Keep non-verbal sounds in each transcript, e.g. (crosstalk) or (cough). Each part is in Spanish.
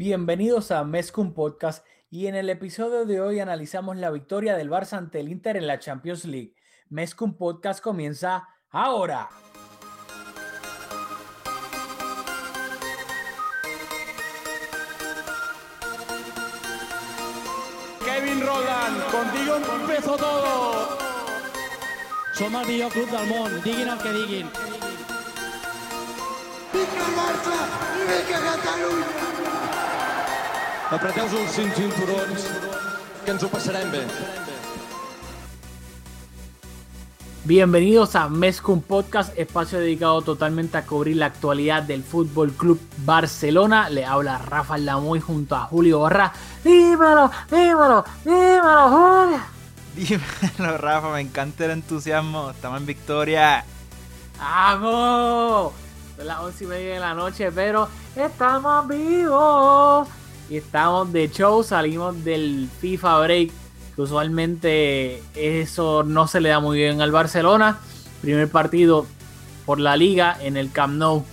Bienvenidos a Mezcum Podcast y en el episodio de hoy analizamos la victoria del Barça ante el Inter en la Champions League. Mezcum Podcast comienza ahora. Kevin Roland, contigo empezó todo. Som el millor club del món, diguin el que diguin. Vinga Barça i vinga Catalunya! Apreteu-vos els cinc cinturons, que ens ho passarem bé. Bienvenidos a Mezcum Podcast, espacio dedicado totalmente a cubrir la actualidad del Fútbol Club Barcelona. Le habla Rafa Lamoy junto a Julio Barra. Dímelo, dímelo, dímelo, Julio. (laughs) Dímelo, Rafa, me encanta el entusiasmo. Estamos en victoria. ¡Vamos! Son las once y media de la noche, pero estamos vivos. Y estamos de show, salimos del FIFA Break, que usualmente eso no se le da muy bien al Barcelona. Primer partido por la liga en el Camp Nou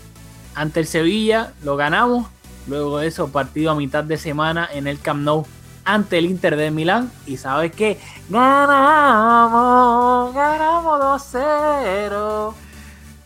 ante el Sevilla, lo ganamos. Luego de eso, partido a mitad de semana en el Camp Nou ante el Inter de Milán. Y sabes qué? Ganamos, ganamos 2-0.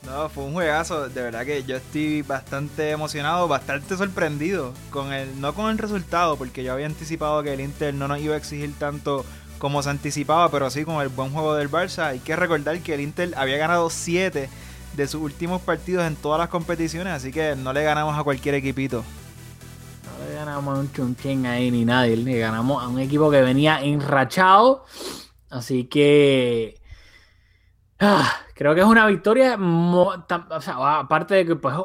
No, fue un juegazo. De verdad que yo estoy bastante emocionado, bastante sorprendido. con el No con el resultado, porque yo había anticipado que el Inter no nos iba a exigir tanto como se anticipaba, pero sí con el buen juego del Barça. Hay que recordar que el Inter había ganado 7 de sus últimos partidos en todas las competiciones, así que no le ganamos a cualquier equipito. No le ganamos a un chunchen ahí ni nadie, le ganamos a un equipo que venía enrachado. Así que creo que es una victoria, aparte de que pues,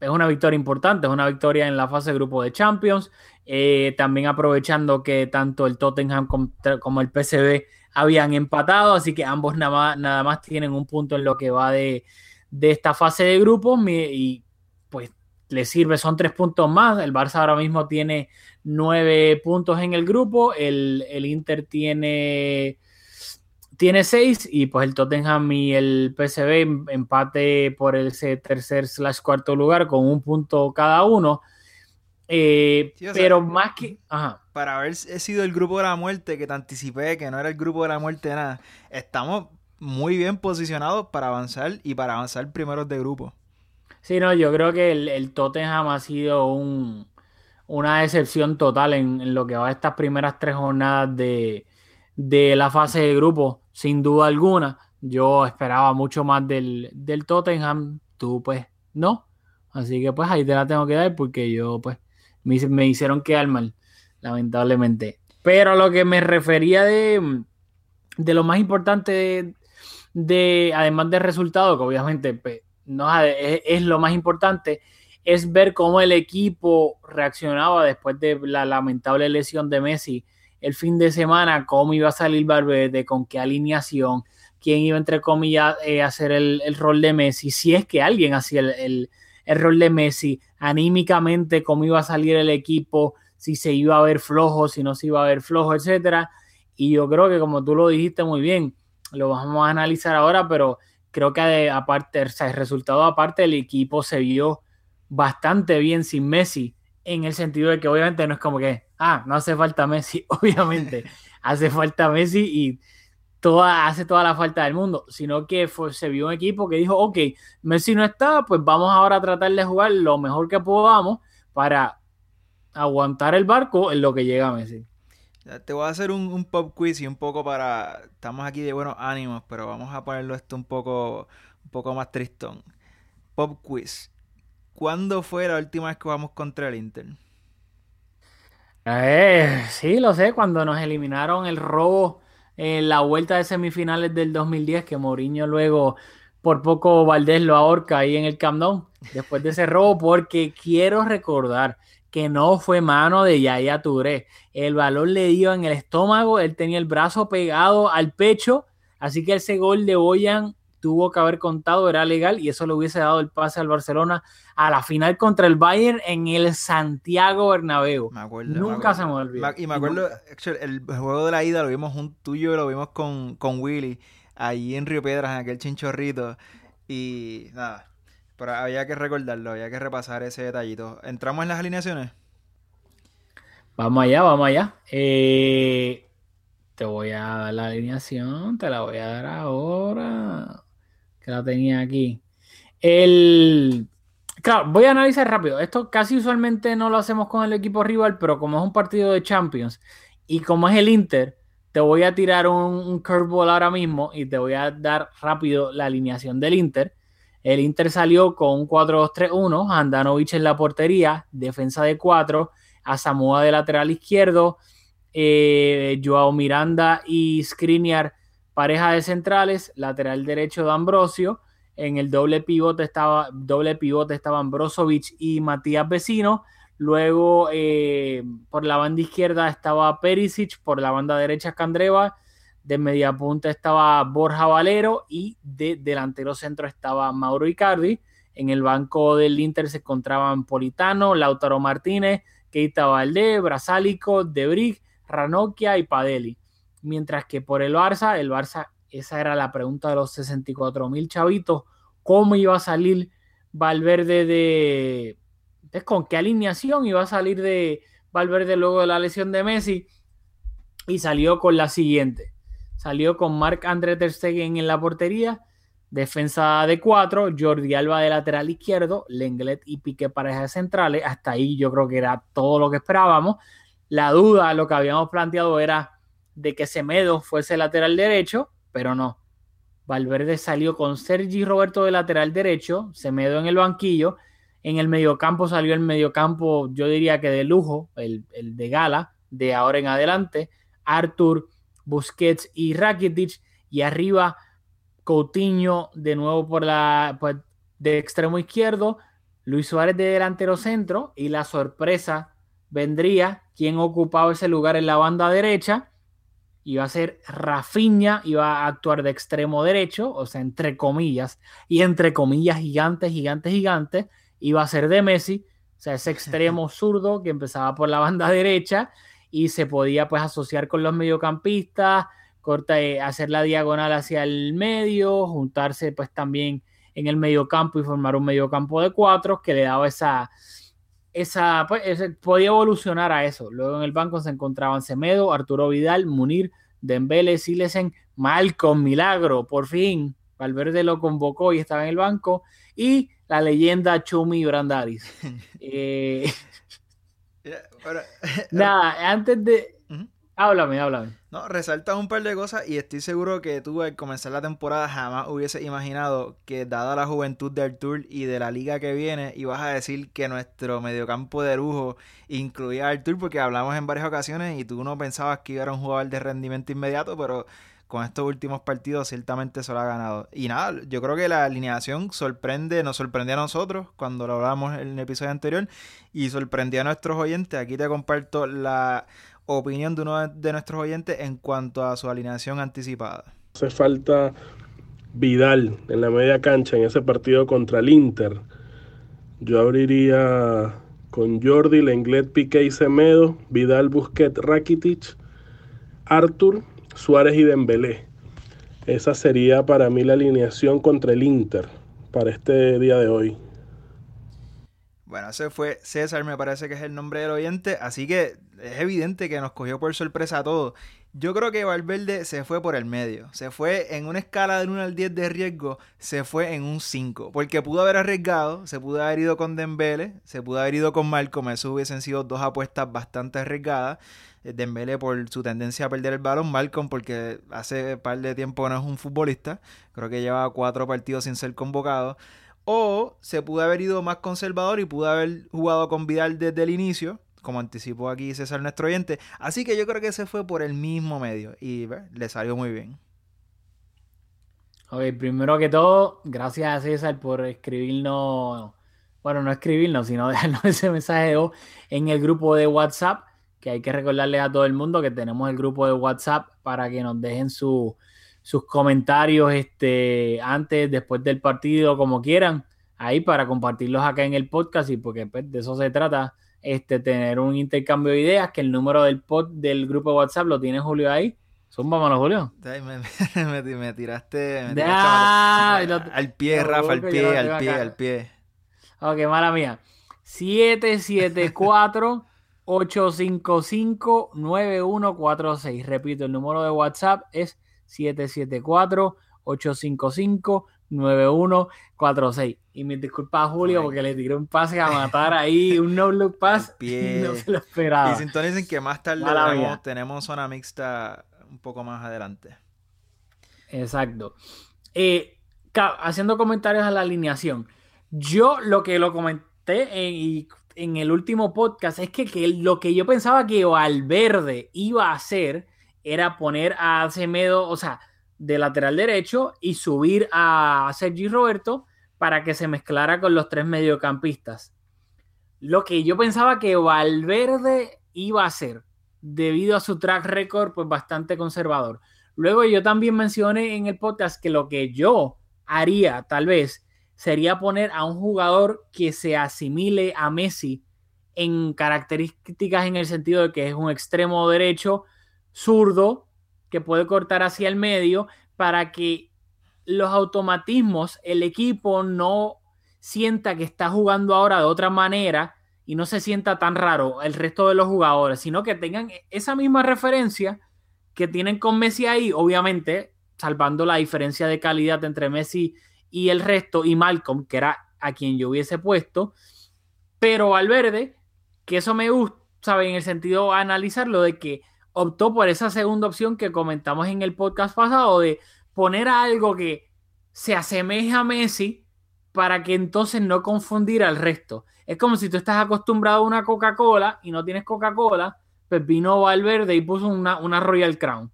es una victoria importante, es una victoria en la fase de grupo de Champions. eh, también aprovechando que tanto el Tottenham com- como el PSV habían empatado, así que ambos nada más, nada más tienen un punto en lo que va de, de esta fase de grupos y pues le sirve, son tres puntos más. El Barça ahora mismo tiene nueve puntos en el grupo, el, el Inter tiene, tiene seis y pues el Tottenham y el PSV em- empate por ese tercer slash cuarto lugar con un punto cada uno. Eh, Sí, o sea, pero más que... Ajá. Para haber sido el grupo de la muerte que te anticipé, que no era el grupo de la muerte nada, estamos muy bien posicionados para avanzar y para avanzar primeros de grupo. Sí, no, yo creo que el, el Tottenham ha sido un, una decepción total en, en lo que va a estas primeras tres jornadas de, de la fase de grupo, sin duda alguna. Yo esperaba mucho más del, del Tottenham, tú pues no. Así que pues ahí te la tengo que dar porque yo pues me, me hicieron quedar mal, lamentablemente. Pero lo que me refería de, de lo más importante de, de, además del resultado, que obviamente pues, no es, es lo más importante, es ver cómo el equipo reaccionaba después de la lamentable lesión de Messi el fin de semana, cómo iba a salir Valverde, con qué alineación, quién iba entre comillas eh, a hacer el, el rol de Messi, si es que alguien hacía el, el- el rol de Messi, anímicamente cómo iba a salir el equipo, si se iba a ver flojo, si no se iba a ver flojo, etcétera. Y yo creo que como tú lo dijiste muy bien, lo vamos a analizar ahora, pero creo que de- aparte, o sea, el resultado aparte, el equipo se vio bastante bien sin Messi, en el sentido de que obviamente no es como que, ah, no hace falta Messi, (laughs) obviamente hace falta Messi y toda, hace toda la falta del mundo, sino que fue, se vio un equipo que dijo, ok, Messi no está, pues vamos ahora a tratar de jugar lo mejor que podamos para aguantar el barco en lo que llega Messi. Te voy a hacer un, un pop quiz y un poco para... Estamos aquí de buenos ánimos, pero vamos a ponerlo esto un poco, un poco más tristón. Pop quiz. ¿Cuándo fue la última vez que jugamos contra el Inter? Eh, sí, lo sé, cuando nos eliminaron el robo en la vuelta de semifinales del 2010, que Mourinho luego por poco Valdés lo ahorca ahí en el Camp Nou, después de ese robo, porque quiero recordar que no fue mano de Yaya Touré. El balón le dio en el estómago, él tenía el brazo pegado al pecho, así que ese gol de Boyan tuvo que haber contado, era legal y eso le hubiese dado el pase al Barcelona a la final contra el Bayern en el Santiago Bernabéu. Me acuerdo. Nunca se me olvida. Me- Y me acuerdo, el juego de la ida lo vimos un tuyo y lo vimos con, con Willy, allí en Río Piedras, en aquel chinchorrito. Y nada, pero había que recordarlo, había que repasar ese detallito. ¿Entramos en las alineaciones? Vamos allá, vamos allá. Eh, te voy a dar la alineación, te la voy a dar ahora. Que la tenía aquí. El. Claro, voy a analizar rápido. Esto casi usualmente no lo hacemos con el equipo rival, pero como es un partido de Champions y como es el Inter, te voy a tirar un, un curveball ahora mismo y te voy a dar rápido la alineación del Inter. El Inter salió con un 4-2-3-1, Andanovic en la portería, defensa de 4, Samoa de lateral izquierdo, eh, Joao Miranda y Skriniar, pareja de centrales, lateral derecho de Ambrosio, en el doble pivote estaba doble pivote estaban Brozovic y Matías Vecino. Luego eh, por la banda izquierda estaba Perisic, por la banda derecha Candreva, de media punta estaba Borja Valero y de delantero centro estaba Mauro Icardi. En el banco del Inter se encontraban Politano, Lautaro Martínez, Keita Valdé, Brasálico, Debrick, Ranocchia y Padeli. Mientras que por el Barça, el Barça, esa era la pregunta de los 64 mil chavitos, ¿cómo iba a salir Valverde de, con qué alineación iba a salir de Valverde luego de la lesión de Messi? Y salió con la siguiente. Salió con Marc André Ter Stegen en la portería, defensa de cuatro, Jordi Alba de lateral izquierdo, Lenglet y Piqué parejas centrales. Hasta ahí yo creo que era todo lo que esperábamos. La duda, lo que habíamos planteado era de que Semedo fuese lateral derecho, pero no. Valverde salió con Sergi Roberto de lateral derecho, Semedo en el banquillo. En el mediocampo salió el mediocampo, yo diría que de lujo, el, el de gala, de ahora en adelante. Artur, Busquets y Rakitic. Y arriba Coutinho de nuevo por la pues, de extremo izquierdo, Luis Suárez de delantero centro y la sorpresa vendría quien ocupaba ese lugar en la banda derecha iba a ser Rafinha, iba a actuar de extremo derecho, o sea, entre comillas, y entre comillas gigantes, gigantes, gigantes, iba a ser de Messi, o sea, ese extremo (laughs) zurdo que empezaba por la banda derecha y se podía pues asociar con los mediocampistas, corta, eh, hacer la diagonal hacia el medio, juntarse pues también en el mediocampo y formar un mediocampo de cuatro que le daba esa, esa, pues, ese, podía evolucionar a eso. Luego en el banco se encontraban Semedo, Arturo Vidal, Munir, Dembele, Silesen, Malcolm, Milagro, por fin. Valverde lo convocó y estaba en el banco. Y la leyenda Chumi Brandaris. (laughs) eh, (laughs) (laughs) nada, antes de... Háblame, háblame. No, resalta un par de cosas y estoy seguro que tú al comenzar la temporada jamás hubieses imaginado que dada la juventud del Tour y de la liga que viene, ibas a decir que nuestro mediocampo de lujo incluía al Tour porque hablamos en varias ocasiones y tú no pensabas que iba a un jugador de rendimiento inmediato, pero con estos últimos partidos ciertamente se lo ha ganado. Y nada, yo creo que la alineación sorprende, nos sorprendió a nosotros cuando lo hablamos en el episodio anterior y sorprendió a nuestros oyentes. Aquí te comparto la opinión de uno de nuestros oyentes en cuanto a su alineación anticipada. Hace falta Vidal en la media cancha en ese partido contra el Inter. Yo abriría con Jordi, Lenglet, Piqué y Semedo, Vidal, Busquets, Rakitic, Artur, Suárez y Dembélé. Esa sería para mí la alineación contra el Inter para este día de hoy. Bueno, ese fue César, me parece que es el nombre del oyente, así que es evidente que nos cogió por sorpresa a todos. Yo creo que Valverde se fue por el medio, se fue en una escala del 1 al 10 de riesgo, se fue en un 5, porque pudo haber arriesgado, se pudo haber ido con Dembele, se pudo haber ido con Malcolm, eso hubiesen sido dos apuestas bastante arriesgadas. Dembele por su tendencia a perder el balón, Malcolm porque hace par de tiempo no es un futbolista, creo que lleva cuatro partidos sin ser convocado. O se pudo haber ido más conservador y pudo haber jugado con Vidal desde el inicio, como anticipó aquí César nuestro oyente. Así que yo creo que se fue por el mismo medio y le salió muy bien. Ok, primero que todo, gracias a César por escribirnos, bueno, no escribirnos, sino (laughs) dejarnos ese mensaje de en el grupo de WhatsApp, que hay que recordarles a todo el mundo que tenemos el grupo de WhatsApp para que nos dejen su sus comentarios este, antes, después del partido, como quieran, ahí para compartirlos acá en el podcast y porque pues, de eso se trata, este, tener un intercambio de ideas, que el número del pod del grupo de WhatsApp lo tiene Julio ahí. Zúmbamelo, Julio. (laughs) Me, me, me, tiraste, me tiraste ah, al, al pie, Rafa, al pie, al pie, al pie. Ok, mala mía. 774 774-855-9146. Repito, el número de WhatsApp es 774-855-9146. Y me disculpa a Julio porque le tiré un pase a matar ahí, (laughs) un no look pass. (laughs) Y no se lo esperaba. Y sintonicen que más tarde tenemos, tenemos zona mixta un poco más adelante. Exacto. Eh, haciendo comentarios a la alineación. Yo lo que lo comenté en, y- en el último podcast es que, que lo que yo pensaba que Valverde iba a hacer era poner a Semedo, o sea, de lateral derecho y subir a Sergi Roberto para que se mezclara con los tres mediocampistas. Lo que yo pensaba que Valverde iba a hacer debido a su track record pues bastante conservador. Luego yo también mencioné en el podcast que lo que yo haría tal vez sería poner a un jugador que se asimile a Messi en características en el sentido de que es un extremo derecho zurdo que puede cortar hacia el medio para que los automatismos, el equipo no sienta que está jugando ahora de otra manera y no se sienta tan raro el resto de los jugadores, sino que tengan esa misma referencia que tienen con Messi ahí, obviamente, salvando la diferencia de calidad entre Messi y el resto, y Malcolm, que era a quien yo hubiese puesto, pero Valverde, que eso me gusta, ¿sabe? En el sentido de analizarlo, de que optó por esa segunda opción que comentamos en el podcast pasado, de poner algo que se asemeje a Messi para que entonces no confundir al resto. Es como si tú estás acostumbrado a una Coca-Cola y no tienes Coca-Cola, pues vino Valverde y puso una, una Royal Crown.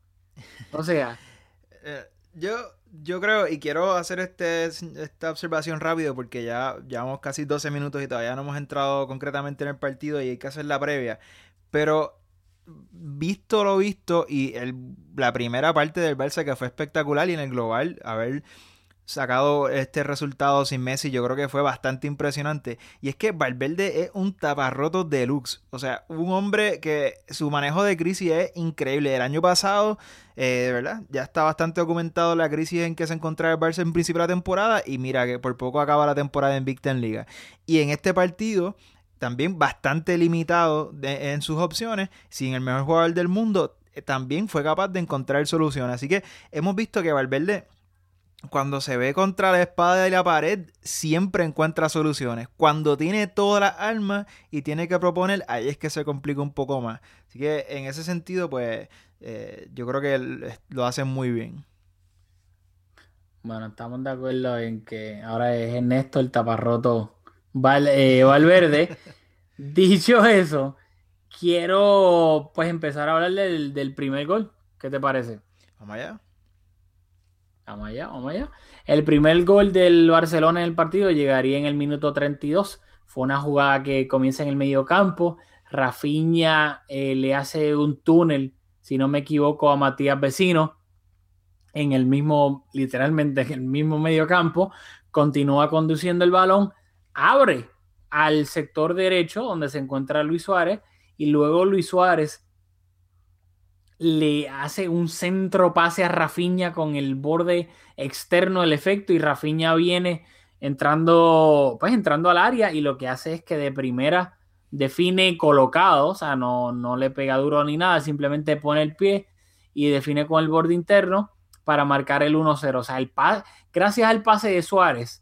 O sea, (laughs) Eh, yo, yo creo, y quiero hacer este, esta observación rápido porque ya llevamos casi 12 minutos y todavía no hemos entrado concretamente en el partido y hay que hacer la previa. Pero visto lo visto y el- la primera parte del Barça que fue espectacular y en el global haber sacado este resultado sin Messi yo creo que fue bastante impresionante. Y es que Valverde es un taparroto deluxe. O sea un hombre que su manejo de crisis es increíble. El año pasado eh, de verdad ya está bastante documentado la crisis en que se encontraba el Barça en principio de la temporada y mira que por poco acaba la temporada en Big Ten Liga. Y en este partido también bastante limitado en sus opciones, sin el mejor jugador del mundo, eh, también fue capaz de encontrar soluciones. Así que hemos visto que Valverde, cuando se ve contra la espada y la pared, siempre encuentra soluciones. Cuando tiene todas las armas y tiene que proponer, ahí es que se complica un poco más. Así que en ese sentido, pues eh, yo creo que lo hacen muy bien. bueno, estamos de acuerdo en que ahora es Ernesto el taparroto Val- eh, Valverde. (laughs) Dicho eso, quiero pues empezar a hablar del, del primer gol. ¿Qué te parece? Vamos allá. Vamos allá, vamos allá. El primer gol del Barcelona en el partido llegaría en el minuto 32. Fue una jugada que comienza en el medio campo. Rafinha eh, le hace un túnel, si no me equivoco, a Matías Vecino en el mismo, literalmente en el mismo medio campo. Continúa conduciendo el balón, abre al sector derecho donde se encuentra Luis Suárez y luego Luis Suárez le hace un centro pase a Rafinha con el borde externo del efecto y Rafinha viene entrando, pues entrando al área y lo que hace es que de primera define colocado, o sea, no, no le pega duro ni nada, simplemente pone el pie y define con el borde interno para marcar el 1-0. O sea, el gracias al pase de Suárez,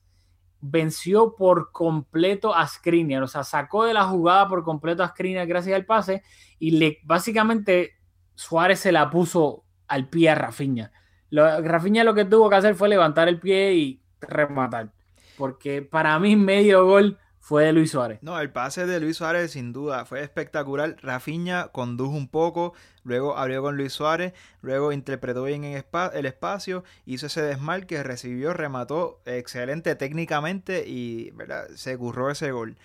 venció por completo a Skriniar, o sea, sacó de la jugada por completo a Skriniar gracias al pase y le básicamente Suárez se la puso al pie a Rafinha. Lo, Rafinha lo que tuvo que hacer fue levantar el pie y rematar. Porque para mí medio gol fue de Luis Suárez. No, el pase de Luis Suárez sin duda fue espectacular. Rafinha condujo un poco, luego abrió con Luis Suárez, luego interpretó bien el espacio, hizo ese desmarque, recibió, remató excelente técnicamente y ¿verdad? se curró ese gol.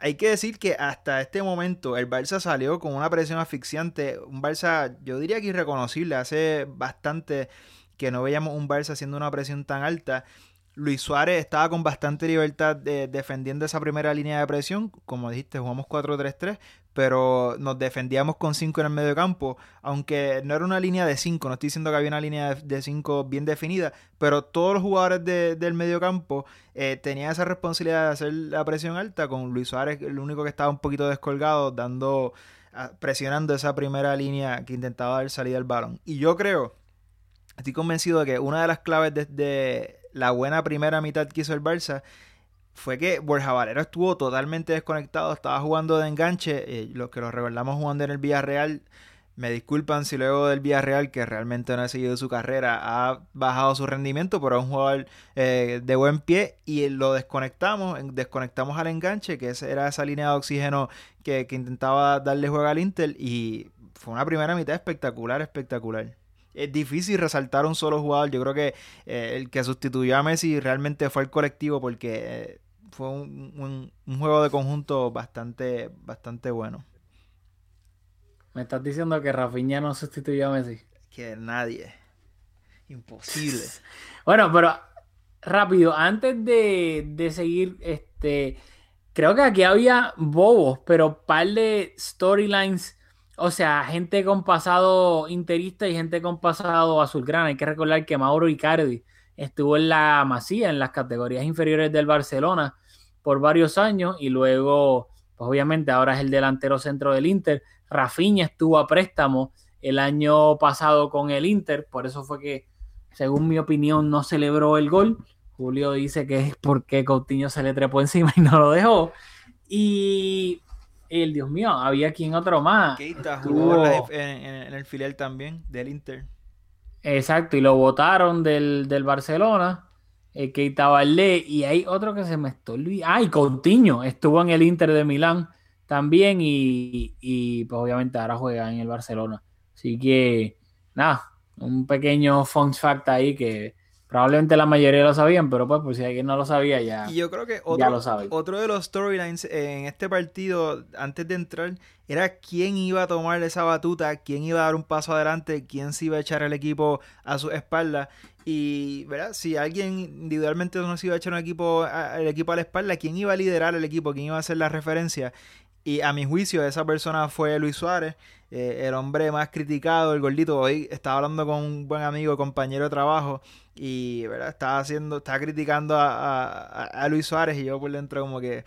Hay que decir que hasta este momento el Barça salió con una presión asfixiante, un Barça yo diría que irreconocible, hace bastante que no veíamos un Barça haciendo una presión tan alta. Luis Suárez estaba con bastante libertad de, defendiendo esa primera línea de presión. Como dijiste, jugamos 4-3-3, pero nos defendíamos con 5 en el medio campo. Aunque no era una línea de 5, no estoy diciendo que había una línea de 5 bien definida, pero todos los jugadores del medio campo eh, tenían esa responsabilidad de hacer la presión alta, con Luis Suárez el único que estaba un poquito descolgado, dando presionando esa primera línea que intentaba dar salida al balón. Y yo creo, estoy convencido de que una de las claves de la buena primera mitad que hizo el Barça fue que Borja Valero estuvo totalmente desconectado, estaba jugando de enganche, eh, los que lo recordamos jugando en el Villarreal, me disculpan si luego del Villarreal, que realmente no ha seguido su carrera, ha bajado su rendimiento, pero es un jugador eh, de buen pie y lo desconectamos, desconectamos al enganche, que era esa línea de oxígeno que, que intentaba darle juego al Inter y fue una primera mitad espectacular, espectacular es difícil resaltar un solo jugador. Yo creo que eh, el que sustituyó a Messi realmente fue el colectivo porque eh, fue un, juego de conjunto bastante, bastante bueno. ¿Me estás diciendo que Rafinha no sustituyó a Messi? Que nadie. Imposible. (laughs) bueno, pero rápido, antes de, de seguir, este, creo que aquí había bobos, pero par de storylines o sea, gente con pasado interista y gente con pasado azulgrana. Hay que recordar que Mauro Icardi estuvo en la Masía, en las categorías inferiores del Barcelona por varios años y luego, pues obviamente ahora es el delantero centro del Inter. Rafinha estuvo a préstamo el año pasado con el Inter, por eso fue que, según mi opinión, no celebró el gol. Julio dice que es porque Coutinho se le trepó encima y no lo dejó. Y el Dios mío, había quien otro más. Keita jugó en, el filial también del Inter. Exacto, y lo votaron del, Barcelona. Eh, Keita Valdé, y hay otro que se me está olvidando. Ah, y Coutinho estuvo en el Inter de Milán también, y, y pues obviamente ahora juega en el Barcelona. Así que, nada, un pequeño fun fact ahí que Probablemente la mayoría lo sabían, pero pues por si alguien no lo sabía ya. Y yo creo que otro, lo sabe. otro de los storylines en este partido, antes de entrar, era quién iba a tomar esa batuta, quién iba a dar un paso adelante, quién se iba a echar el equipo a su espalda. Y, ¿verdad? Si alguien individualmente no se iba a echar un equipo, el equipo a la espalda, ¿quién iba a liderar el equipo? ¿Quién iba a hacer la referencia? Y a mi juicio, esa persona fue Luis Suárez. Eh, el hombre más criticado, el gordito. Hoy estaba hablando con un buen amigo, compañero de trabajo, y ¿verdad? estaba haciendo, estaba criticando a, Luis Suárez y yo por dentro como que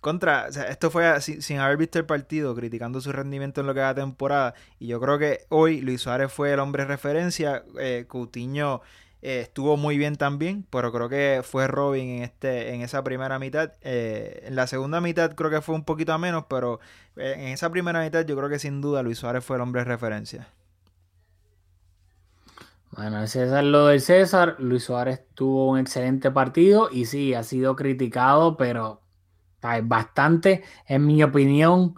contra, o sea, esto fue sin, haber visto el partido, criticando su rendimiento en lo que era temporada. Y yo creo que hoy Luis Suárez fue el hombre de referencia. Eh, Coutinho eh, estuvo muy bien también, pero creo que fue Robin en, este, en esa primera mitad. Eh, en la segunda mitad creo que fue un poquito a menos, pero eh, en esa primera mitad yo creo que sin duda Luis Suárez fue el hombre de referencia. Bueno, César lo del César, Luis Suárez tuvo un excelente partido y sí, ha sido criticado, pero bastante, en mi opinión,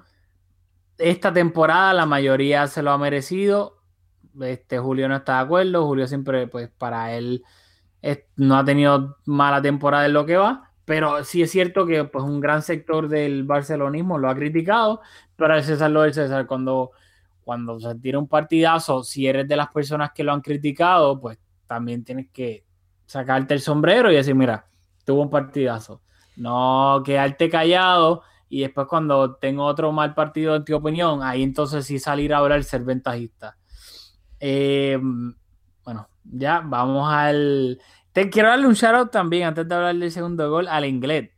esta temporada la mayoría se lo ha merecido este Julio no está de acuerdo. Julio siempre, pues para él, no ha tenido mala temporada en lo que va. Pero sí es cierto que pues un gran sector del barcelonismo lo ha criticado. Pero el César lo del César, cuando, cuando se tira un partidazo, si eres de las personas que lo han criticado, pues también tienes que sacarte el sombrero y decir, mira, tuvo un partidazo. No quedarte callado y después cuando tengo otro mal partido en tu opinión, ahí entonces sí salir a hablar ser ventajista. Eh, bueno, ya vamos al. Te quiero darle un shout también antes de hablar del segundo gol al inglés.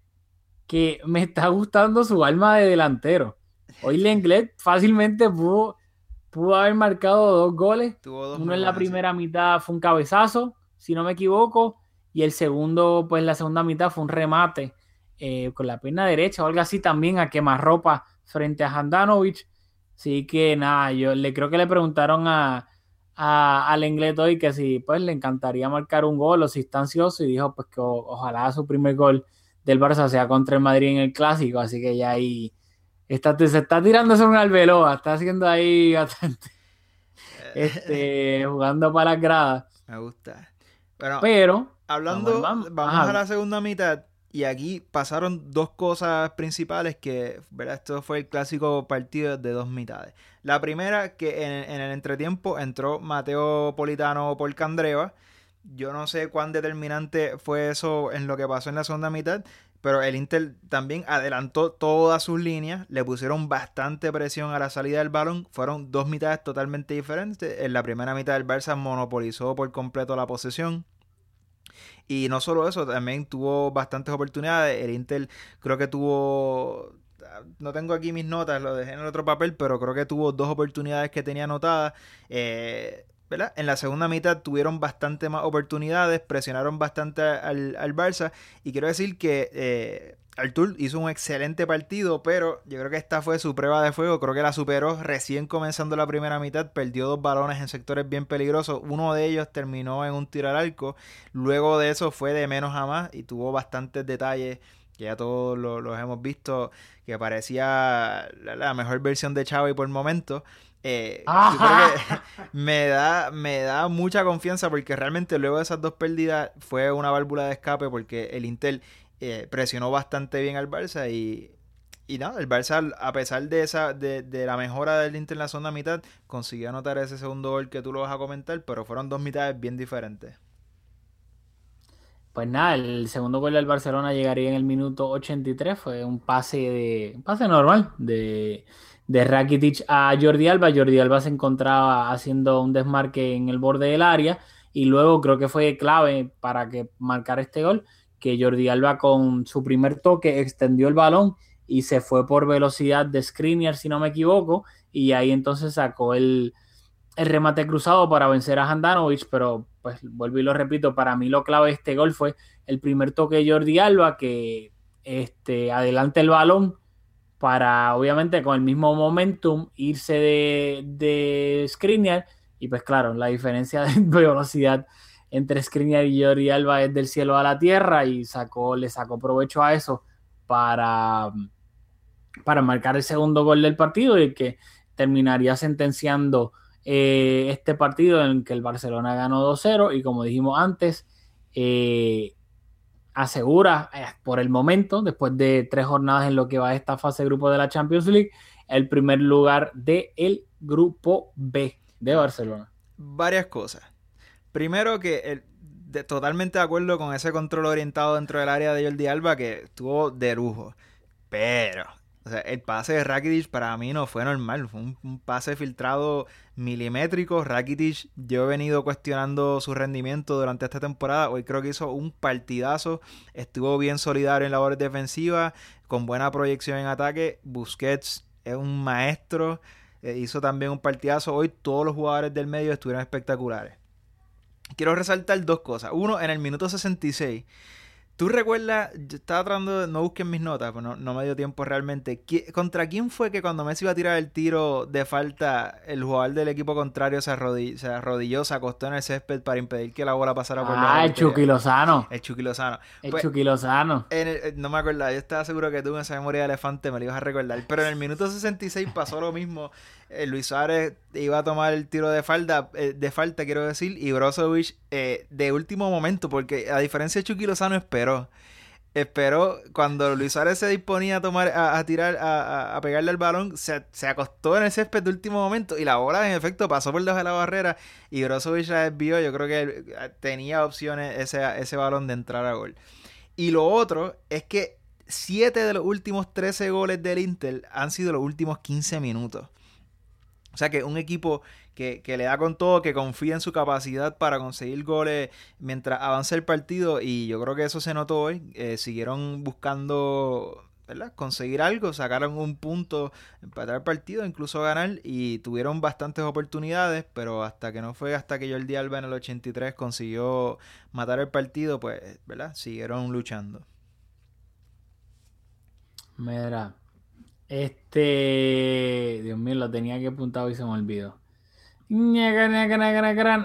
Que me está gustando su alma de delantero. Hoy el inglés (laughs) fácilmente pudo, pudo haber marcado dos goles. Uno en la primera mitad fue un cabezazo, si no me equivoco. Y el segundo, pues en la segunda mitad fue un remate eh, con la pierna derecha o algo así también a quemarropa frente a Handanovic. Así que nada, yo le creo que le preguntaron a, al inglés hoy que si pues le encantaría marcar un gol o si está ansioso y dijo pues que ojalá su primer gol del Barça sea contra el Madrid en el clásico, así que ya ahí está, se está tirando un Albeloa, está haciendo ahí (laughs) bastante este, (laughs) jugando para las gradas. Me gusta. Pero hablando, vamos, a la segunda mitad. Y aquí pasaron dos cosas principales que, ¿verdad? Esto fue el clásico partido de dos mitades. La primera, que en, el entretiempo entró Mateo Politano por Candreva. Yo no sé cuán determinante fue eso en lo que pasó en la segunda mitad, pero el Inter también adelantó todas sus líneas, le pusieron bastante presión a la salida del balón, fueron dos mitades totalmente diferentes. En la primera mitad el Barça monopolizó por completo la posesión. Y no solo eso, también tuvo bastantes oportunidades. El Inter creo que tuvo no tengo aquí mis notas, lo dejé en el otro papel, pero creo que tuvo dos oportunidades que tenía anotadas. Eh, en la segunda mitad tuvieron bastante más oportunidades, presionaron bastante al, al Barça. Y quiero decir que eh, Artur hizo un excelente partido, pero yo creo que esta fue su prueba de fuego. Creo que la superó recién comenzando la primera mitad. Perdió dos balones en sectores bien peligrosos. Uno de ellos terminó en un tiro al arco. Luego de eso fue de menos a más y tuvo bastantes detalles que ya todos los hemos visto, que parecía la, mejor versión de Xavi por el momento. Eh, (laughs) me da, me da mucha confianza porque realmente luego de esas dos pérdidas fue una válvula de escape porque el Intel eh, presionó bastante bien al Barça y, y nada, el Barça a pesar de esa de, de, la mejora del Inter en la segunda mitad consiguió anotar ese segundo gol que tú lo vas a comentar, pero fueron dos mitades bien diferentes. Pues nada, el segundo gol del Barcelona llegaría en el minuto 83. Fue un pase de un pase normal de, de Rakitic a Jordi Alba. Jordi Alba se encontraba haciendo un desmarque en el borde del área. Y luego creo que fue clave para que marcar este gol. Que Jordi Alba con su primer toque extendió el balón y se fue por velocidad de Skriniar, si no me equivoco. Y ahí entonces sacó el, el remate cruzado para vencer a Handanovic, pero pues vuelvo y lo repito, para mí lo clave de este gol fue el primer toque de Jordi Alba que este, adelante el balón para obviamente con el mismo momentum irse de, de Skriniar. Y pues claro, la diferencia (laughs) de velocidad entre Skriniar y Jordi Alba es del cielo a la tierra y sacó, le sacó provecho a eso para, para marcar el segundo gol del partido y que terminaría sentenciando eh, este partido en que el Barcelona ganó 2-0 y como dijimos antes, eh, asegura eh, por el momento, después de tres jornadas en lo que va esta fase de grupo de la Champions League, el primer lugar del el grupo B de Barcelona. Varias cosas. Primero que totalmente de acuerdo con ese control orientado dentro del área de Jordi Alba que estuvo de lujo. Pero o sea, el pase de Rakitic para mí no fue normal, fue un, pase filtrado milimétrico. Rakitic, yo he venido cuestionando su rendimiento durante esta temporada. Hoy creo que hizo un partidazo, estuvo bien solidario en labores defensivas, con buena proyección en ataque. Busquets es un maestro, eh, hizo también un partidazo. Hoy todos los jugadores del medio estuvieron espectaculares. Quiero resaltar dos cosas. Uno, en el minuto 66 ¿Tú recuerdas? Yo estaba tratando de. No busquen mis notas, pero no, me dio tiempo realmente. ¿Contra quién fue que cuando Messi iba a tirar el tiro de falta, el jugador del equipo contrario se arrodilló, se, arrodilló, se acostó en el césped para impedir que la bola pasara por Ah, el Chucky Lozano. El Chucky Lozano. El pues, Chucky Lozano. Eh, no me acuerdo, yo estaba seguro que tú en esa memoria de elefante me lo ibas a recordar. Pero en el minuto 66 pasó lo mismo. Eh, Luis Suárez iba a tomar el tiro de falta, eh, de falta quiero decir, y Brozovic de último momento, porque a diferencia de Chucky Lozano esperó. Esperó cuando Luis Suárez se disponía a tomar a, tirar a, pegarle al balón se, acostó en el césped de último momento y la bola en efecto pasó por debajo de la barrera y Brozovic la desvió. Yo creo que eh, tenía opciones ese, ese balón de entrar a gol. Y lo otro es que siete de los últimos 13 goles del Inter han sido los últimos 15 minutos o sea que un equipo que, le da con todo, que confía en su capacidad para conseguir goles mientras avanza el partido y yo creo que eso se notó hoy. Eh, siguieron buscando ¿verdad? conseguir algo, sacaron un punto, empatar el partido, incluso ganar y tuvieron bastantes oportunidades, pero hasta que no fue hasta que Jordi Alba en el 83 consiguió matar el partido, pues, ¿verdad? Siguieron luchando. Mira, este, Dios mío, lo tenía que apuntado y se me olvidó.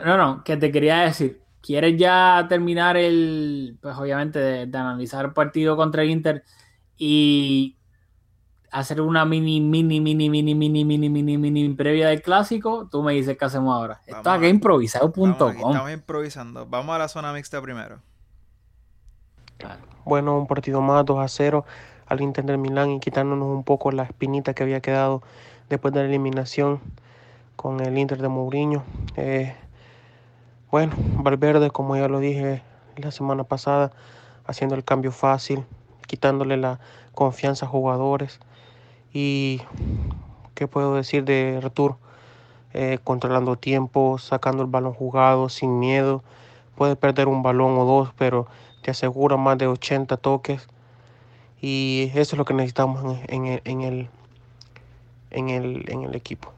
No, no, que te quería decir. ¿Quieres ya terminar el, pues obviamente, de, analizar el partido contra el Inter y hacer una mini, mini, mini, mini, mini, mini, mini, mini previa del clásico? Tú me dices qué hacemos ahora. Esto aquí improvisado.com. Estamos improvisando. Vamos a la zona mixta primero. Bueno, un partido más, 2 a 0 al Inter del Milán y quitándonos un poco la espinita que había quedado después de la eliminación con el Inter de Mourinho. Eh, bueno, Valverde, como ya lo dije la semana pasada, haciendo el cambio fácil, quitándole la confianza a jugadores. Y, ¿qué puedo decir de Retur? Eh, controlando tiempo, sacando el balón jugado sin miedo. Puede perder un balón o dos, pero te asegura más de 80 toques. Y eso es lo que necesitamos en, en el, en, el, en, el, en el equipo.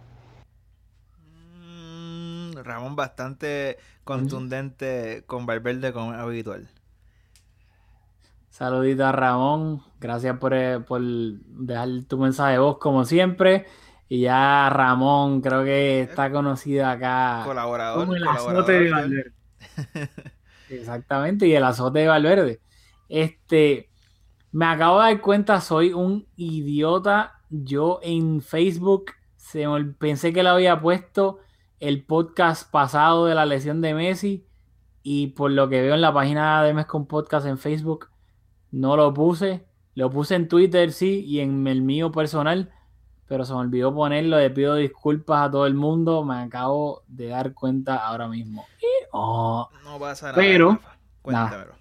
Mm, Ramón bastante contundente con Valverde como habitual. Saludito a Ramón. Gracias por, eh, por dejar tu mensaje de voz como siempre. Y ya Ramón creo que está conocido acá Colaborador. como el colaborador azote de. Valverde. (laughs) Exactamente, y el azote de Valverde. Este, me acabo de dar cuenta, soy un idiota. Yo en Facebook se pensé que le había puesto el podcast pasado de la lesión de Messi y por lo que veo en la página de Mes con Podcast en Facebook no lo puse. Lo puse en Twitter, sí, y en el mío personal, pero se me olvidó ponerlo. Le pido disculpas a todo el mundo. Me acabo de dar cuenta ahora mismo. Y, oh, No pasa nada. Pero-. Cuéntamelo.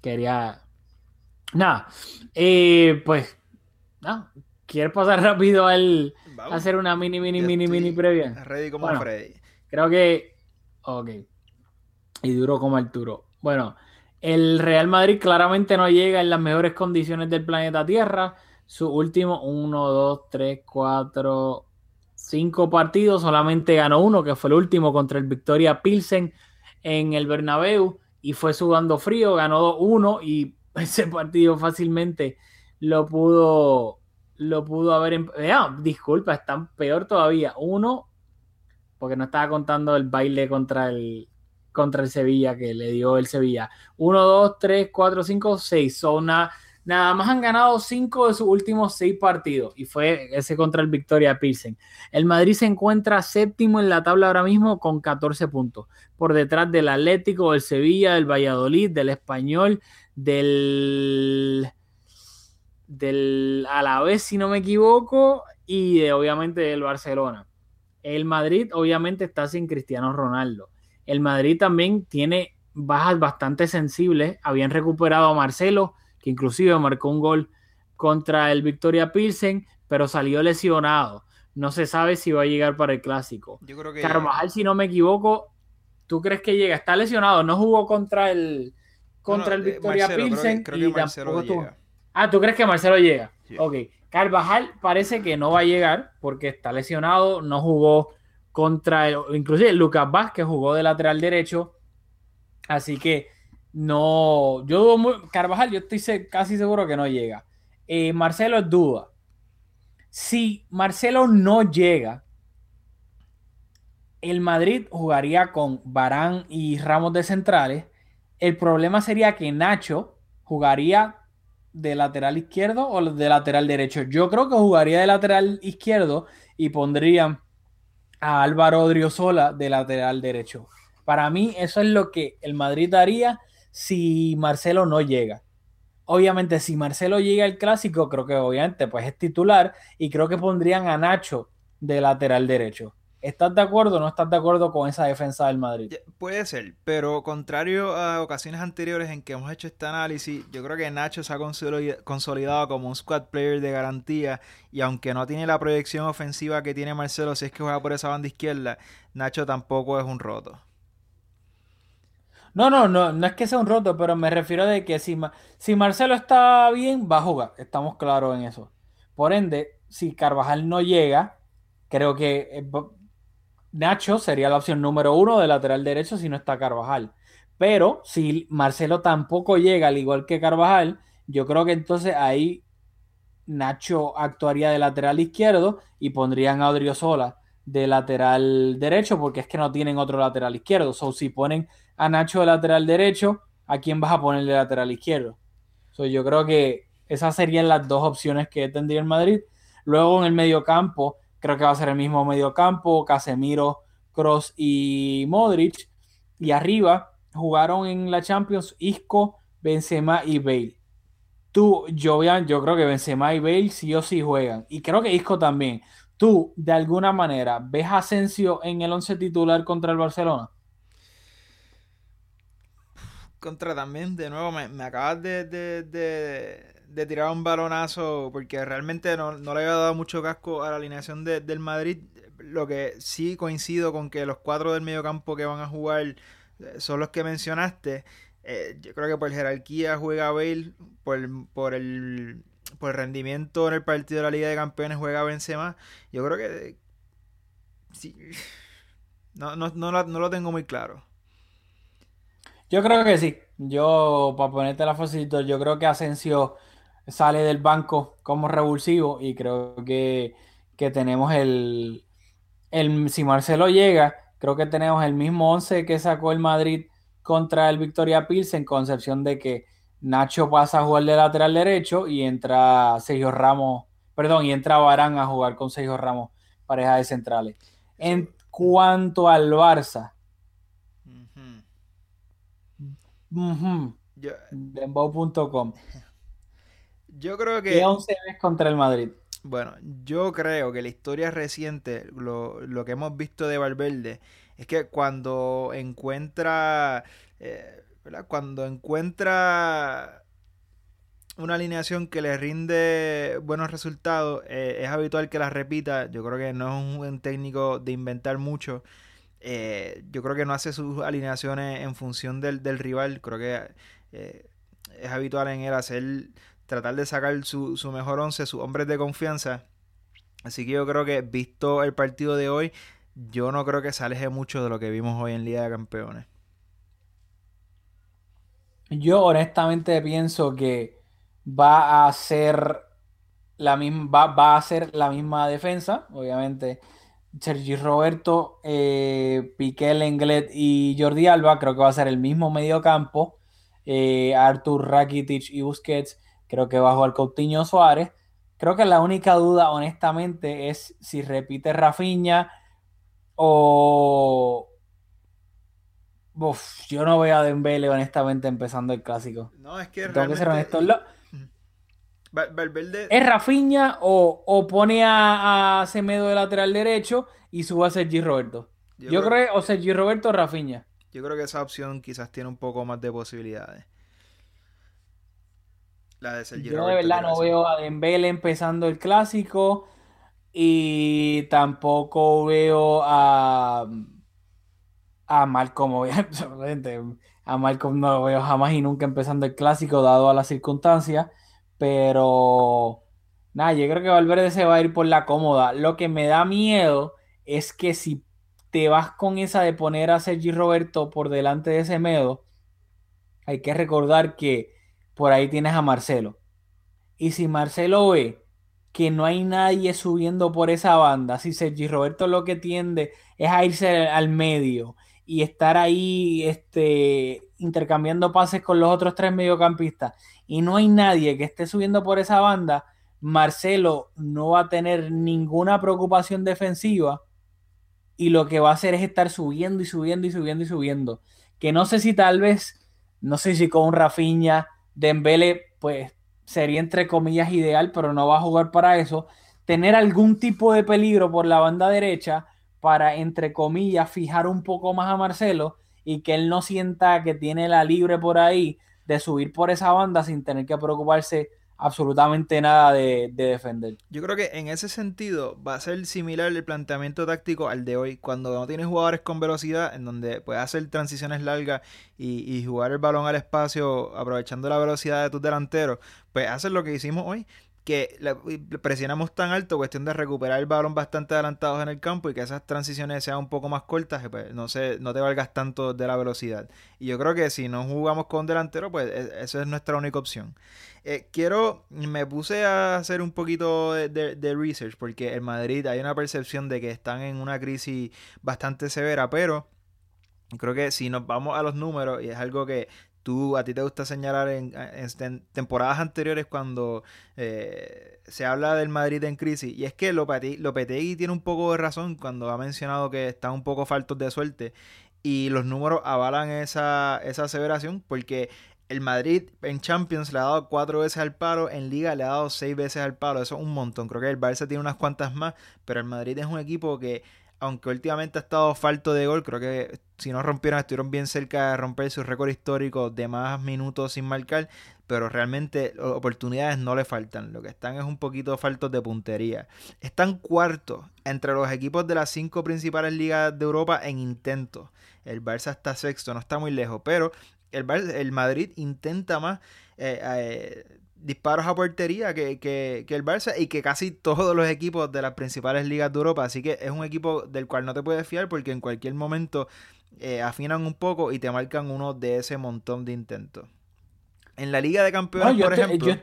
quería. Nada. Eh, pues. Nada. ¿Quieres pasar (laughs) rápido al Vamos. hacer una mini, mini, Ya mini, mini previa? Ready como Bueno. Freddy. Creo que. Ok. Y duro como Arturo. Bueno, el Real Madrid claramente no llega en las mejores condiciones del planeta Tierra. Su último 1, 2, 3, 4, 5 partidos. Solamente ganó uno, que fue el último contra el Victoria Pilsen en el Bernabéu. Y fue sudando frío. Ganó 1 y (laughs) ese partido fácilmente lo pudo. Lo pudo haber. em- Ah, disculpa, están peor todavía. Uno porque no estaba contando el baile contra el contra el Sevilla que le dio el Sevilla. 1, 2, 3, 4, 5, 6. Son na- nada más han ganado 5 de sus últimos 6 partidos y fue ese contra el Victoria Pilsen. El Madrid se encuentra séptimo en la tabla ahora mismo con 14 puntos, por detrás del Atlético, del Sevilla, del Valladolid, del Español, del del Alavés si no me equivoco y de, obviamente del Barcelona. El Madrid obviamente está sin Cristiano Ronaldo. El Madrid también tiene bajas bastante sensibles. Habían recuperado a Marcelo, que inclusive marcó un gol contra el Victoria Pilsen, pero salió lesionado. No se sabe si va a llegar para el clásico. Yo creo que. Carvajal, si no me equivoco, ¿tú crees que llega? Está lesionado, no jugó contra el contra No, no, el Victoria Marcelo, creo que- Pilsen creo que y tampoco tuvo- llega. Ah, ¿tú crees que Marcelo llega? Sí. Ok. Carvajal parece que no va a llegar porque está lesionado, no jugó contra el, inclusive Lucas Vázquez jugó de lateral derecho, así que no, yo dudo muy, Carvajal yo estoy casi seguro que no llega. Eh, Marcelo es duda. Si Marcelo no llega, el Madrid jugaría con Barán y Ramos de centrales. El problema sería que Nacho jugaría de lateral izquierdo o de lateral derecho. Yo creo que jugaría de lateral izquierdo y pondrían a Álvaro Odriozola de lateral derecho. Para mí eso es lo que el Madrid haría si Marcelo no llega. Obviamente si Marcelo llega al clásico, creo que obviamente pues es titular y creo que pondrían a Nacho de lateral derecho. ¿Estás de acuerdo o no estás de acuerdo con esa defensa del Madrid? Puede ser, pero contrario a ocasiones anteriores en que hemos hecho este análisis, yo creo que Nacho se ha consoli- consolidado como un squad player de garantía y aunque no tiene la proyección ofensiva que tiene Marcelo si es que juega por esa banda izquierda, Nacho tampoco es un roto. No, no, no, no es que sea un roto, pero me refiero de que si, si Marcelo está bien, va a jugar. Estamos claros en eso. Por ende, si Carvajal no llega, creo que eh, Nacho sería la opción número uno de lateral derecho si no está Carvajal. Pero si Marcelo tampoco llega, al igual que Carvajal, yo creo que entonces ahí Nacho actuaría de lateral izquierdo y pondrían a Odriozola de lateral derecho, porque es que no tienen otro lateral izquierdo. So, si ponen a Nacho de lateral derecho, ¿a quién vas a poner de lateral izquierdo? So, yo creo que esas serían las dos opciones que tendría el Madrid. Luego en el medio campo, creo que va a ser el mismo medio campo, Casemiro, Cross y Modric. Y arriba jugaron en la Champions Isco, Benzema y Bale. Tú, Jovian, yo creo que Benzema y Bale sí o sí juegan. Y creo que Isco también. Tú, de alguna manera, ¿ves a Asensio en el once titular contra el Barcelona? Contra también, de nuevo, me, acabas de, de, de, tirar un balonazo porque realmente no, no, le había dado mucho casco a la alineación de, del Madrid. Lo que sí coincido con que los cuatro del mediocampo que van a jugar eh, son los que mencionaste. Eh, yo creo que por jerarquía juega Bale, por, por, el, por el rendimiento en el partido de la Liga de Campeones juega Benzema. Yo creo que sí, (laughs) no, no, no, no lo tengo muy claro. Yo creo que sí. Yo, para ponerte la facilito, yo creo que Asensio sale del banco como revulsivo y creo que, que tenemos el, el, si Marcelo llega, creo que tenemos el mismo 11 que sacó el Madrid contra el Victoria Pilsen, con concepción de que Nacho pasa a jugar de lateral derecho y entra Sergio Ramos, perdón, y entra Barán a jugar con Sergio Ramos, pareja de centrales. En cuanto al Barça, Dembow.com. (laughs) Yo creo que. ¿Qué 11 ves contra el Madrid? Bueno, yo creo que la historia reciente, lo, lo que hemos visto de Valverde, es que cuando encuentra. Eh, Cuando encuentra una alineación que le rinde buenos resultados, eh, es habitual que la repita. Yo creo que no es un técnico de inventar mucho. Eh, yo creo que no hace sus alineaciones en función del, del rival. Creo que eh, es habitual en él hacer, tratar de sacar su, su mejor once, sus hombres de confianza. Así que yo creo que, visto el partido de hoy, yo no creo que se aleje mucho de lo que vimos hoy en Liga de Campeones. Yo honestamente pienso que va a ser la misma, va, va a ser la misma defensa, obviamente Sergi Roberto, eh, Piqué Lenglet y Jordi Alba, creo que va a ser el mismo mediocampo. Eh, Artur Rakitic y Busquets, creo que va a jugar Coutinho Suárez. Creo que la única duda, honestamente, es si repite Rafinha o. Uf, yo no veo a Dembele, honestamente, empezando el clásico. No, es que Tengo que ser realmente- honesto. Lo- Valverde. ¿Es Rafinha o, o pone a, a Semedo de lateral derecho y sube a Sergi Roberto? Yo Yo, creo- creo, o Sergi Roberto o Rafinha. Yo creo que esa opción quizás tiene un poco más de posibilidades. La de Sergio Yo de verdad no veo a Dembele empezando el clásico y tampoco veo a a Malcolm, obviamente. A Malcolm no lo veo jamás y nunca empezando el clásico, dado a las circunstancias. Pero nada, yo creo que Valverde se va a ir por la cómoda. Lo que me da miedo es que si te vas con esa de poner a Sergi Roberto por delante de Semedo, hay que recordar que por ahí tienes a Marcelo. Y si Marcelo ve que no hay nadie subiendo por esa banda, si Sergi Roberto lo que tiende es a irse al medio y estar ahí este, intercambiando pases con los otros tres mediocampistas y no hay nadie que esté subiendo por esa banda, Marcelo no va a tener ninguna preocupación defensiva y lo que va a hacer es estar subiendo y subiendo y subiendo y subiendo. Que no sé si tal vez, no sé si con Rafinha, Dembele, pues sería entre comillas ideal, pero no va a jugar para eso. Tener algún tipo de peligro por la banda derecha para, entre comillas, fijar un poco más a Marcelo y que él no sienta que tiene la libre por ahí de subir por esa banda sin tener que preocuparse absolutamente nada de, de defender. Yo creo que en ese sentido va a ser similar el planteamiento táctico al de hoy, cuando no tienes jugadores con velocidad, en donde puedes hacer transiciones largas y, y jugar el balón al espacio aprovechando la velocidad de tus delanteros, pues hacer lo que hicimos hoy, que presionamos tan alto, cuestión de recuperar el balón bastante adelantados en el campo y que esas transiciones sean un poco más cortas, que, pues no, se, no te valgas tanto de la velocidad. Y yo creo que si no jugamos con delantero, pues e- esa es nuestra única opción. Eh, quiero, me puse a hacer un poquito de, de- de research porque en Madrid hay una percepción de que están en una crisis bastante severa, pero creo que si nos vamos a los números, y es algo que tú a ti te gusta señalar en, en tem- temporadas anteriores cuando eh, se habla del Madrid en crisis, y es que Lopeti- Lopetegui tiene un poco de razón cuando ha mencionado que están un poco faltos de suerte, y los números avalan esa, esa aseveración porque el Madrid en Champions le ha dado cuatro veces al palo, en Liga le ha dado seis veces al palo, eso es un montón. Creo que el Barça tiene unas cuantas más, pero el Madrid es un equipo que aunque últimamente ha estado falto de gol, creo que si no rompieron, estuvieron bien cerca de romper su récord histórico de más minutos sin marcar, pero realmente oportunidades no le faltan. Lo que están es un poquito faltos de puntería. Están cuartos entre los equipos de las cinco principales ligas de Europa en intentos. El Barça está sexto, no está muy lejos, pero el, Madrid intenta más. Eh, eh, disparos a portería que, que, el Barça y que casi todos los equipos de las principales ligas de Europa. Así que es un equipo del cual no te puedes fiar porque en cualquier momento eh, afinan un poco y te marcan uno de ese montón de intentos. En la Liga de Campeones, por ejemplo.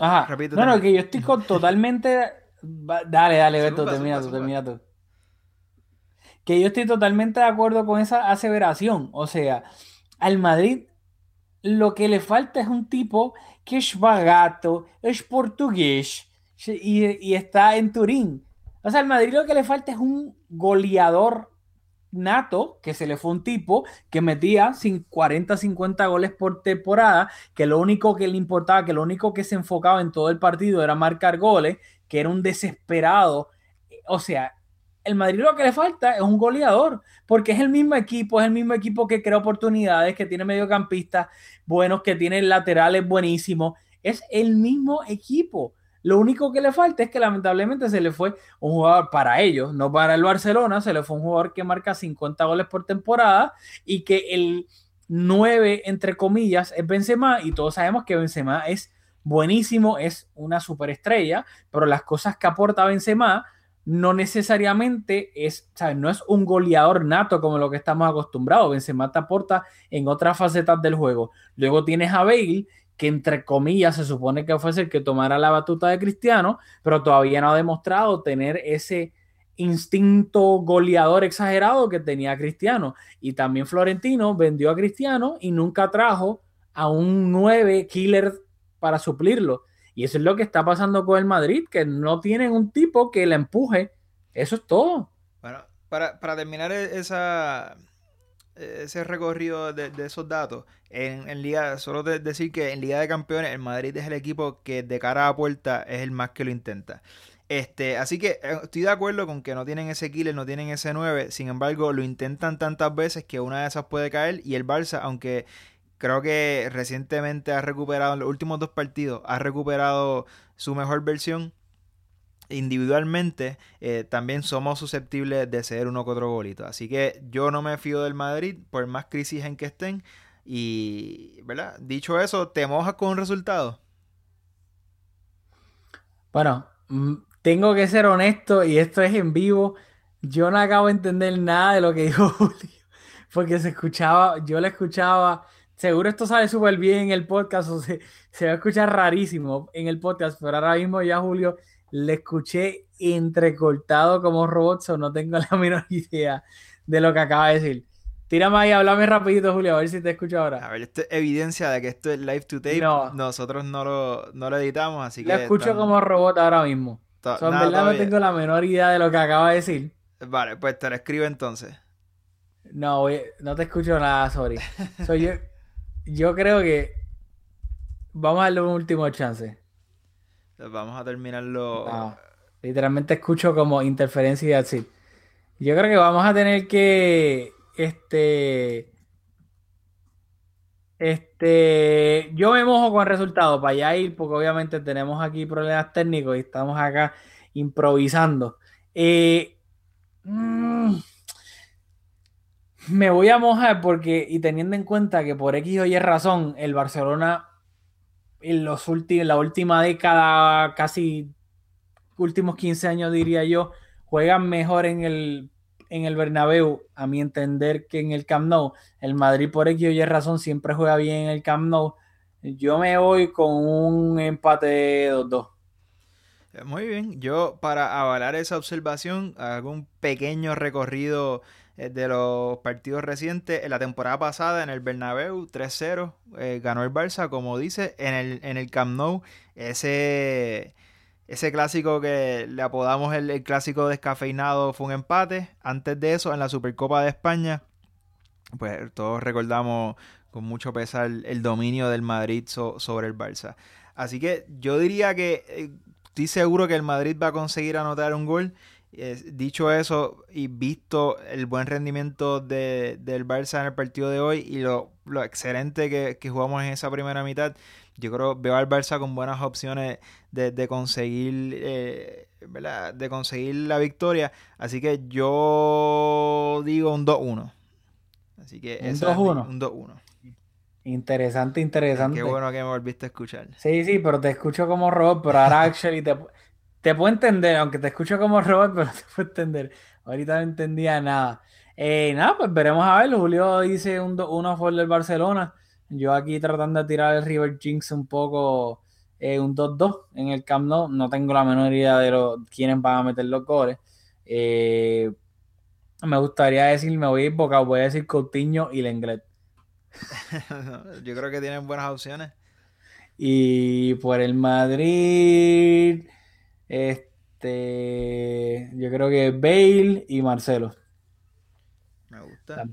Ajá. no, no, que yo estoy con totalmente. Dale, dale, Beto, termina tú, termina tú. Que yo estoy totalmente de acuerdo con esa aseveración. O sea, al Madrid lo que le falta es un tipo que es barato, es portugués y, está en Turín. O sea, al Madrid lo que le falta es un goleador nato, que se le fue un tipo que metía 40, 50 goles por temporada, que lo único que le importaba, que lo único que se enfocaba en todo el partido era marcar goles, que era un desesperado. O sea, el Madrid lo que le falta es un goleador, porque es el mismo equipo, es el mismo equipo que crea oportunidades, que tiene mediocampistas buenos, que tiene laterales buenísimos, es el mismo equipo. Lo único que le falta es que lamentablemente se le fue un jugador para ellos, no para el Barcelona, se le fue un jugador que marca 50 goles por temporada y que el 9, entre comillas, es Benzema y todos sabemos que Benzema es buenísimo, es una superestrella, pero las cosas que aporta Benzema no necesariamente es, ¿sabes? No es un goleador nato como lo que estamos acostumbrados. Benzema te aporta en otras facetas del juego. Luego tienes a Bale, que entre comillas se supone que fue el que tomara la batuta de Cristiano, pero todavía no ha demostrado tener ese instinto goleador exagerado que tenía Cristiano. Y también Florentino vendió a Cristiano y nunca trajo a un 9 killer para suplirlo. Y eso es lo que está pasando con el Madrid, que no tienen un tipo que le empuje. Eso es todo. Bueno, para, terminar e, esa, ese recorrido de, esos datos, en, Liga, solo decir que en Liga de Campeones el Madrid es el equipo que de cara a puerta es el más que lo intenta. Este, así que eh, estoy de acuerdo con que no tienen ese killer, no tienen ese 9, sin embargo lo intentan tantas veces que una de esas puede caer y el Barça, aunque Creo que recientemente ha recuperado, en los últimos dos partidos, ha recuperado su mejor versión. Individualmente, eh, también somos susceptibles de ser uno que otro golito. Así que yo no me fío del Madrid, por más crisis en que estén. Y, ¿verdad? Dicho eso, ¿te mojas con un resultado? Bueno, mm, tengo que ser honesto y esto es en vivo. Yo no acabo de entender nada de lo que (laughs) dijo Julio, porque se escuchaba, yo le escuchaba seguro esto sale súper bien en el podcast o se, va a escuchar rarísimo en el podcast, pero ahora mismo ya Julio le escuché entrecortado como robot, o no tengo (laughs) la menor idea de lo que acaba de decir. Tírame ahí, háblame rapidito, Julio, a ver si te escucho ahora. A ver, esto es evidencia de que esto es live to tape. Nosotros no lo, lo editamos, así que... Le escucho como robot ahora mismo. en verdad no tengo la menor idea de lo que acaba de decir. Vale, pues te lo escribo entonces. No, no te escucho nada, sorry. (laughs) Soy yo, yo creo que vamos a darle un último chance. Vamos a terminarlo. literalmente escucho como interferencia y así. Yo creo que vamos a tener que. Este. Este. Yo me mojo con el resultado para allá ir, porque obviamente tenemos aquí problemas técnicos y estamos acá improvisando. Eh, mm, me voy a mojar porque, y teniendo en cuenta que por X o Y razón, el Barcelona en los la última década, casi últimos 15 años diría yo, juegan mejor en el, en el Bernabéu, a mi entender, que en el Camp Nou. El Madrid por X o Y razón siempre juega bien en el Camp Nou. Yo me voy con un empate de 2-2. Muy bien, yo para avalar esa observación hago un pequeño recorrido eh, de los partidos recientes. En la temporada pasada en el Bernabéu 3-0 eh, ganó el Barça, como dice, en el, en el Camp Nou. Ese, ese clásico que le apodamos el, clásico descafeinado fue un empate. Antes de eso, en la Supercopa de España, pues todos recordamos con mucho pesar el dominio del Madrid sobre el Barça. Así que yo diría que eh, estoy seguro que el Madrid va a conseguir anotar un gol Eh, dicho eso, y visto el buen rendimiento de, del Barça en el partido de hoy y lo, lo excelente que, que, jugamos en esa primera mitad, yo creo veo al Barça con buenas opciones de, de conseguir eh, ¿verdad? de conseguir la victoria. Así que yo digo un 2-1. Así que un 2-1. Un 2-1. Interesante, interesante. Qué bueno que me volviste a escuchar. Sí, sí, pero te escucho como robot, pero ahora actually te, te puedo entender, aunque te escucho como robot, (laughs) pero te puedo entender. Ahorita no entendía nada. Eh, nada, pues veremos a ver. Julio dice un 2-1 por el Barcelona. Yo aquí tratando de tirar el River Jinx un poco, eh, un 2-2 en el Camp Nou. No tengo la menor idea de lo, quiénes van a meter los goles. Eh, me gustaría decir, me voy a ir boca, voy a decir Coutinho y Lenglet. (laughs) Yo creo que tienen buenas opciones. Y por el Madrid, este, yo creo que Bale y Marcelo. Me gusta.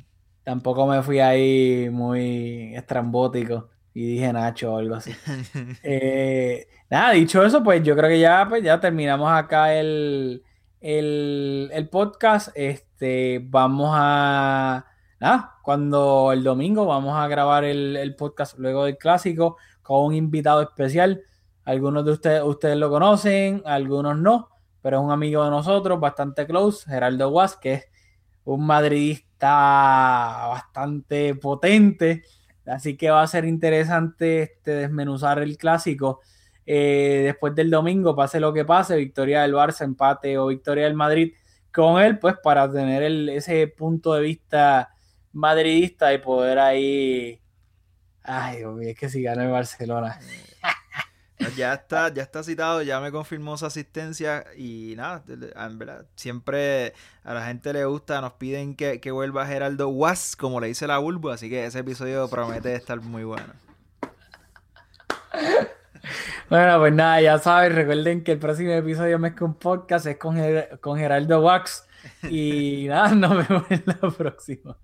Tampoco me fui ahí muy estrambótico y dije Nacho o algo así. (laughs) eh, nada, dicho eso, pues yo creo que ya, pues ya terminamos acá el, el, el podcast. Este, vamos a nada, cuando el domingo vamos a grabar el, podcast luego del clásico con un invitado especial. Algunos de ustedes, lo conocen, algunos no, pero es un amigo de nosotros, bastante close, Geraldo Guas, que es un madridista bastante potente. Así que va a ser interesante este, desmenuzar el clásico. Eh, después del domingo, pase lo que pase, victoria del Barça, empate o victoria del Madrid con él, pues para tener ese punto de vista madridista y poder ahí. Ay, es que si gana el Barcelona. Ya está, ya está citado, ya me confirmó su asistencia y nada, en verdad, siempre a la gente le gusta, nos piden que, que vuelva Geraldo Was, como le dice la Bulbo, así que ese episodio promete estar muy bueno. Bueno, pues nada, ya saben, recuerden que el próximo episodio de un Podcast es con, con Geraldo Wax y (laughs) nada, nos vemos en la próxima.